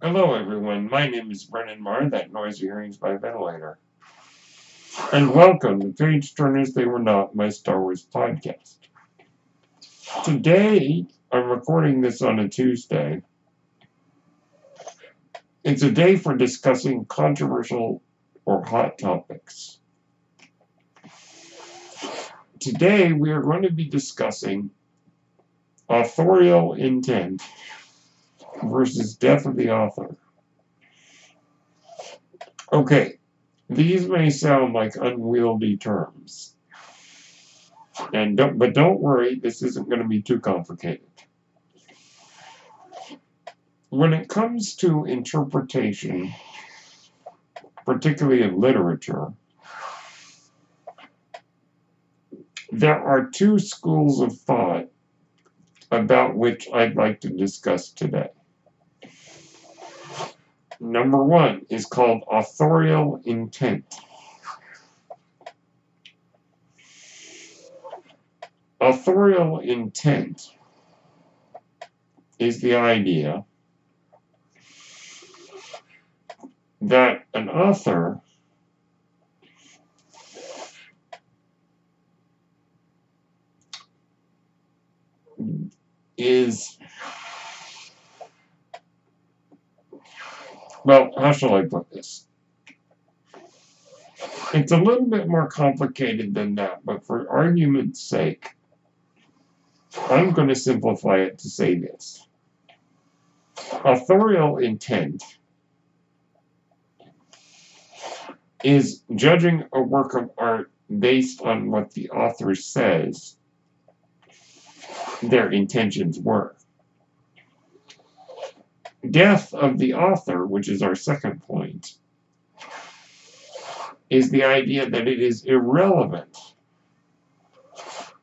Hello, everyone. My name is Brennan Marr, that noise you're hearing is my ventilator. And welcome to Page Turners They Were Not, my Star Wars podcast. Today, I'm recording this on a Tuesday. It's a day for discussing controversial or hot topics. Today, we are going to be discussing authorial intent versus death of the author. Okay, these may sound like unwieldy terms. And don't, but don't worry, this isn't going to be too complicated. When it comes to interpretation, particularly in literature, there are two schools of thought about which I'd like to discuss today. Number one is called authorial intent. Authorial intent is the idea that an author is well, how shall I put this? It's a little bit more complicated than that, but for argument's sake, I'm going to simplify it to say this. Authorial intent is judging a work of art based on what the author says their intentions were. Death of the author, which is our second point, is the idea that it is irrelevant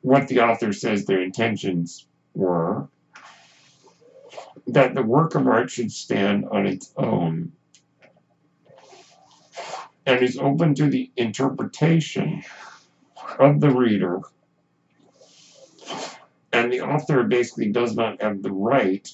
what the author says their intentions were, that the work of art should stand on its own and is open to the interpretation of the reader, and the author basically does not have the right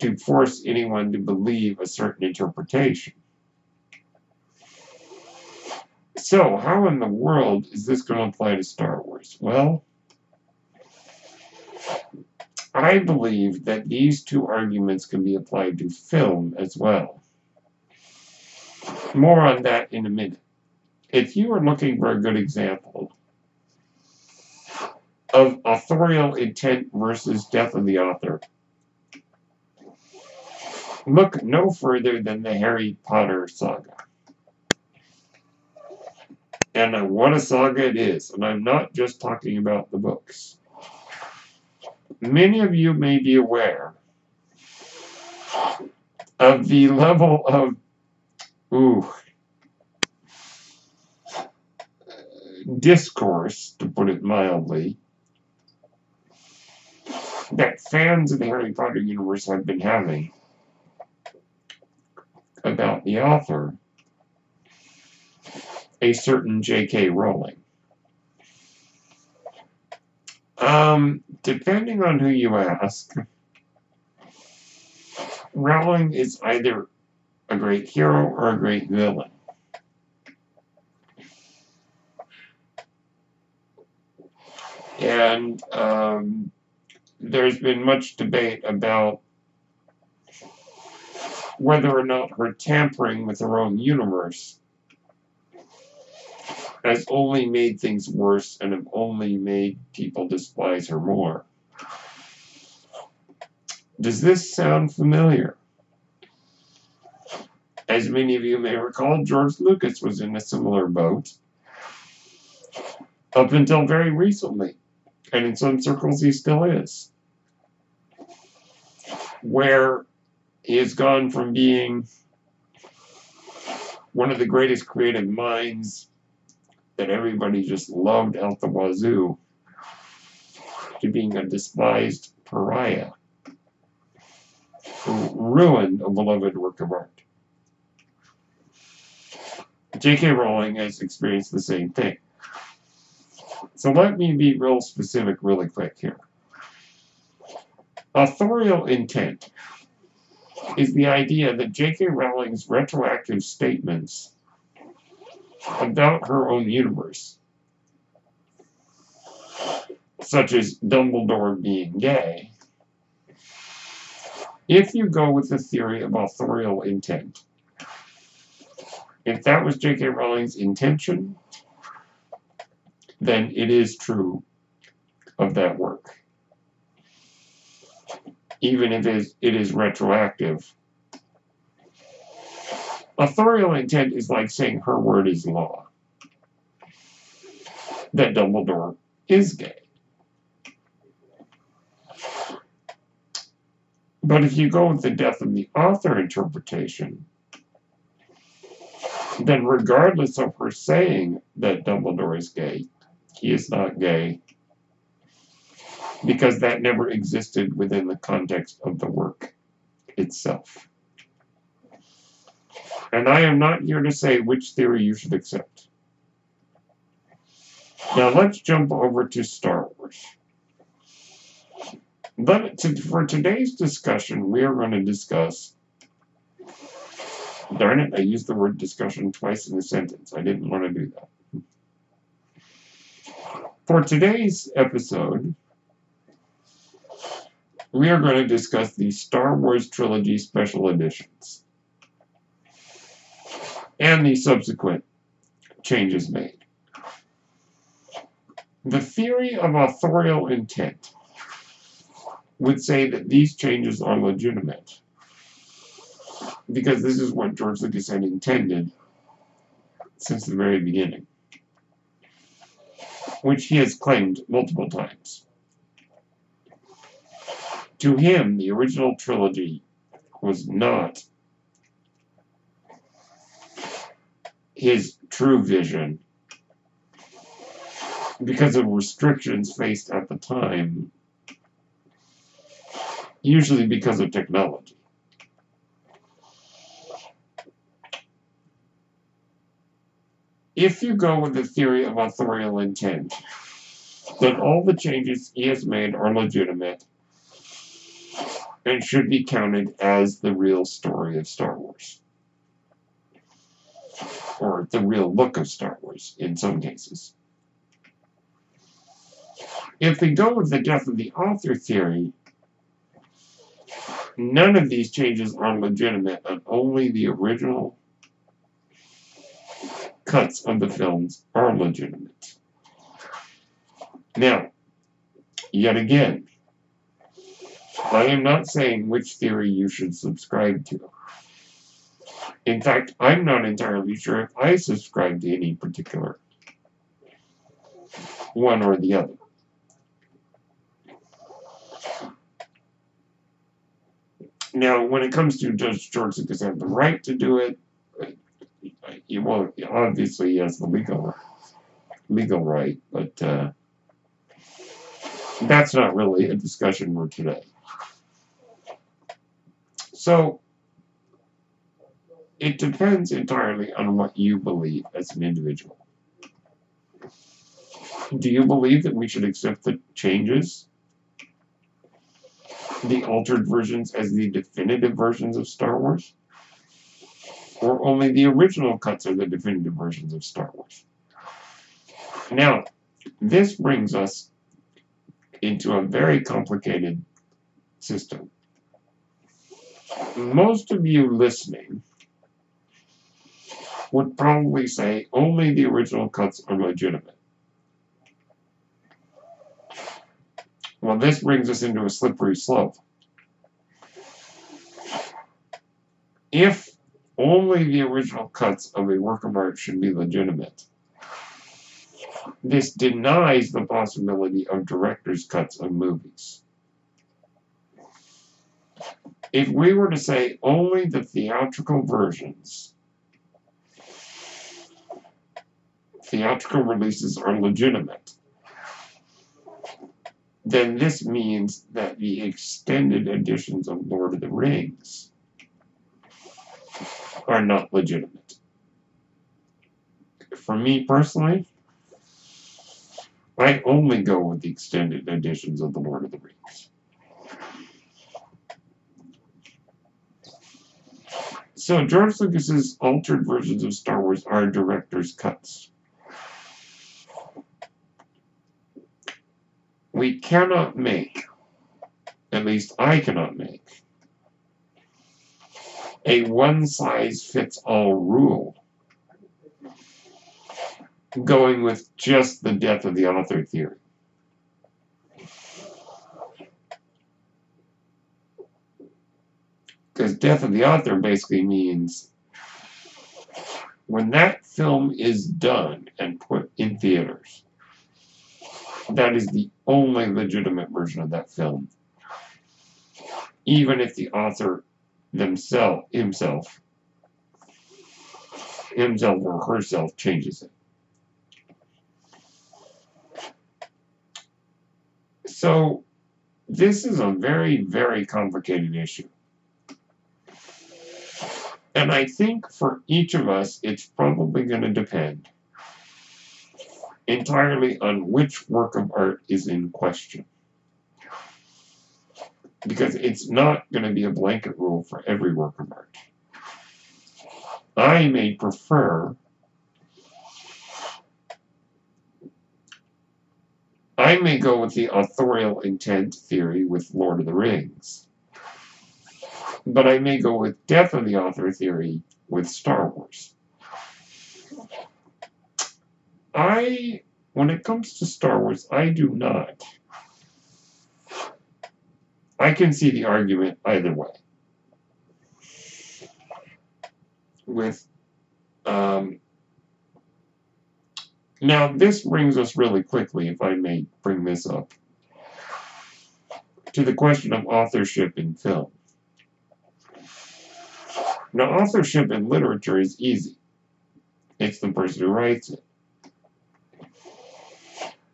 to force anyone to believe a certain interpretation. So, how in the world is this going to apply to Star Wars? Well, I believe that these two arguments can be applied to film as well. More on that in a minute. If you are looking for a good example of authorial intent versus death of the author, look no further than the Harry Potter saga. And uh, what a saga it is. And I'm not just talking about the books. Many of you may be aware of the level of, ooh, discourse, to put it mildly, that fans of the Harry Potter universe have been having about the author, a certain J.K. Rowling. Um, depending on who you ask, Rowling is either a great hero or a great villain. And um, there's been much debate about whether or not her tampering with her own universe has only made things worse and have only made people despise her more. Does this sound familiar? As many of you may recall, George Lucas was in a similar boat up until very recently, and in some circles he still is, where he has gone from being one of the greatest creative minds that everybody just loved out the wazoo to being a despised pariah who ruined a beloved work of art. J.K. Rowling has experienced the same thing. So let me be real specific really quick here. Authorial intent is the idea that J.K. Rowling's retroactive statements about her own universe, such as Dumbledore being gay, if you go with the theory of authorial intent, if that was J.K. Rowling's intention, then it is true of that work. Even if it is, it is retroactive. Authorial intent is like saying her word is law. That Dumbledore is gay. But if you go with the death of the author interpretation, then regardless of her saying that Dumbledore is gay, he is not gay because that never existed within the context of the work itself. And I am not here to say which theory you should accept. Now let's jump over to Star Wars. But to, for today's discussion, we are going to discuss. Darn it, I used the word discussion twice in a sentence. I didn't want to do that. For today's episode, we are going to discuss the Star Wars Trilogy Special Editions and the subsequent changes made. The theory of authorial intent would say that these changes are legitimate because this is what George Lucas had intended since the very beginning which he has claimed multiple times. To him, the original trilogy was not his true vision because of restrictions faced at the time, usually because of technology. If you go with the theory of authorial intent, then all the changes he has made are legitimate and should be counted as the real story of Star Wars. Or the real look of Star Wars, in some cases. If we go with the death of the author theory, none of these changes are legitimate, and only the original cuts of the films are legitimate. Now, yet again, I am not saying which theory you should subscribe to. In fact, I'm not entirely sure if I subscribe to any particular one or the other. Now, when it comes to Judge George Lucas have the right to do it, well, obviously he has the legal legal right, but uh, that's not really a discussion for today. So it depends entirely on what you believe as an individual. Do you believe that we should accept the changes, the altered versions, as the definitive versions of Star Wars? or only the original cuts are the definitive versions of Star Wars. Now, this brings us into a very complicated system. Most of you listening would probably say only the original cuts are legitimate. Well, this brings us into a slippery slope. If only the original cuts of a work of art should be legitimate. This denies the possibility of director's cuts of movies. If we were to say only the theatrical versions, theatrical releases are legitimate, then this means that the extended editions of Lord of the Rings are not legitimate. For me personally, I only go with the extended editions of The Lord of the Rings. So George Lucas's altered versions of Star Wars are director's cuts. We cannot make, at least I cannot make, a one size fits all rule going with just the death of the author theory. Because death of the author basically means when that film is done and put in theaters, that is the only legitimate version of that film. Even if the author themselves himself himself or herself changes it. So this is a very, very complicated issue. And I think for each of us, it's probably going to depend entirely on which work of art is in question. Because it's not going to be a blanket rule for every work of art. I may prefer I may go with the authorial intent theory with Lord of the Rings but I may go with death of the author theory with Star Wars. I, when it comes to Star Wars, I do not. I can see the argument either way. With, um, now this brings us really quickly, if I may bring this up, to the question of authorship in film. Now, authorship in literature is easy. It's the person who writes it.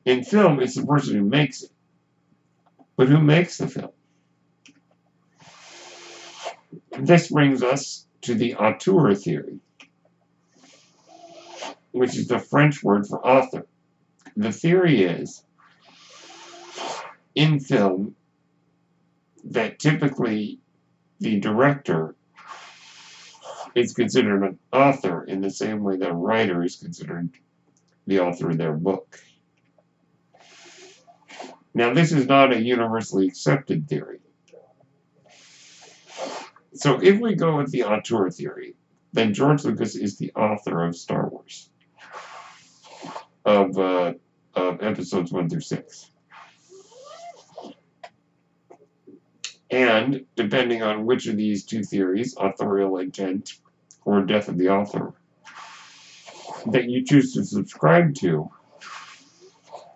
In film, it's the person who makes it. But who makes the film? This brings us to the auteur theory, which is the French word for author. The theory is, in film, that typically the director is considered an author in the same way that a writer is considered the author of their book. Now, this is not a universally accepted theory. So if we go with the auteur theory, then George Lucas is the author of Star Wars, of, uh, of episodes 1 through 6. And, depending on which of these two theories, authorial intent or death of the author, that you choose to subscribe to,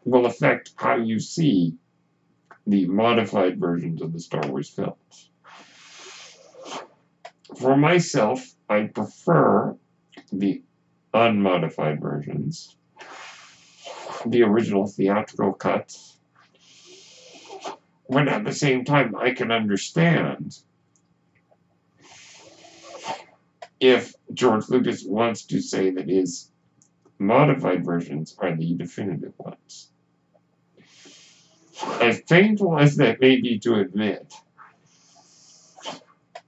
will affect how you see the modified versions of the Star Wars films. For myself, I prefer the unmodified versions, the original theatrical cuts, when at the same time I can understand if George Lucas wants to say that his modified versions are the definitive ones. As painful as that may be to admit,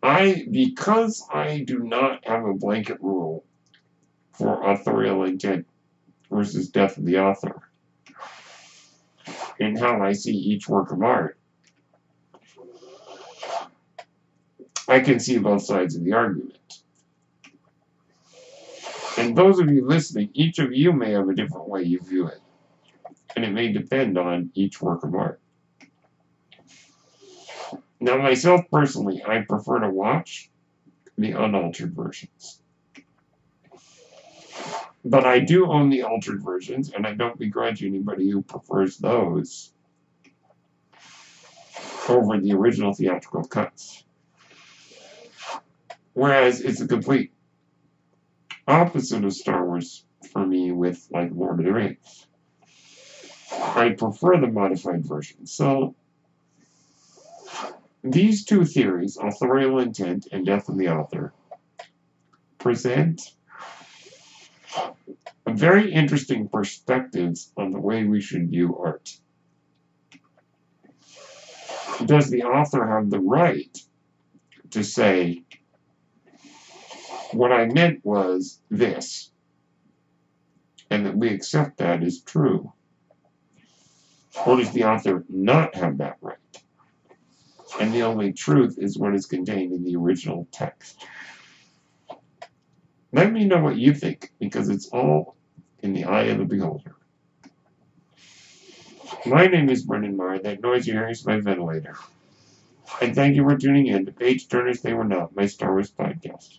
I, because I do not have a blanket rule for authorial intent versus death of the author, in how I see each work of art, I can see both sides of the argument. And those of you listening, each of you may have a different way you view it. And it may depend on each work of art. Now, myself personally, I prefer to watch the unaltered versions. But I do own the altered versions, and I don't begrudge anybody who prefers those over the original theatrical cuts. Whereas it's a complete opposite of Star Wars for me with like Lord of the Rings. I prefer the modified version. So these two theories, authorial intent and death of the author, present very interesting perspectives on the way we should view art. Does the author have the right to say, What I meant was this, and that we accept that as true. Or does the author not have that right? And the only truth is what is contained in the original text. Let me know what you think, because it's all in the eye of the beholder. My name is Brendan Marr. That noise you hear is my ventilator. And thank you for tuning in to Page Turners They Were Not, my Star Wars podcast.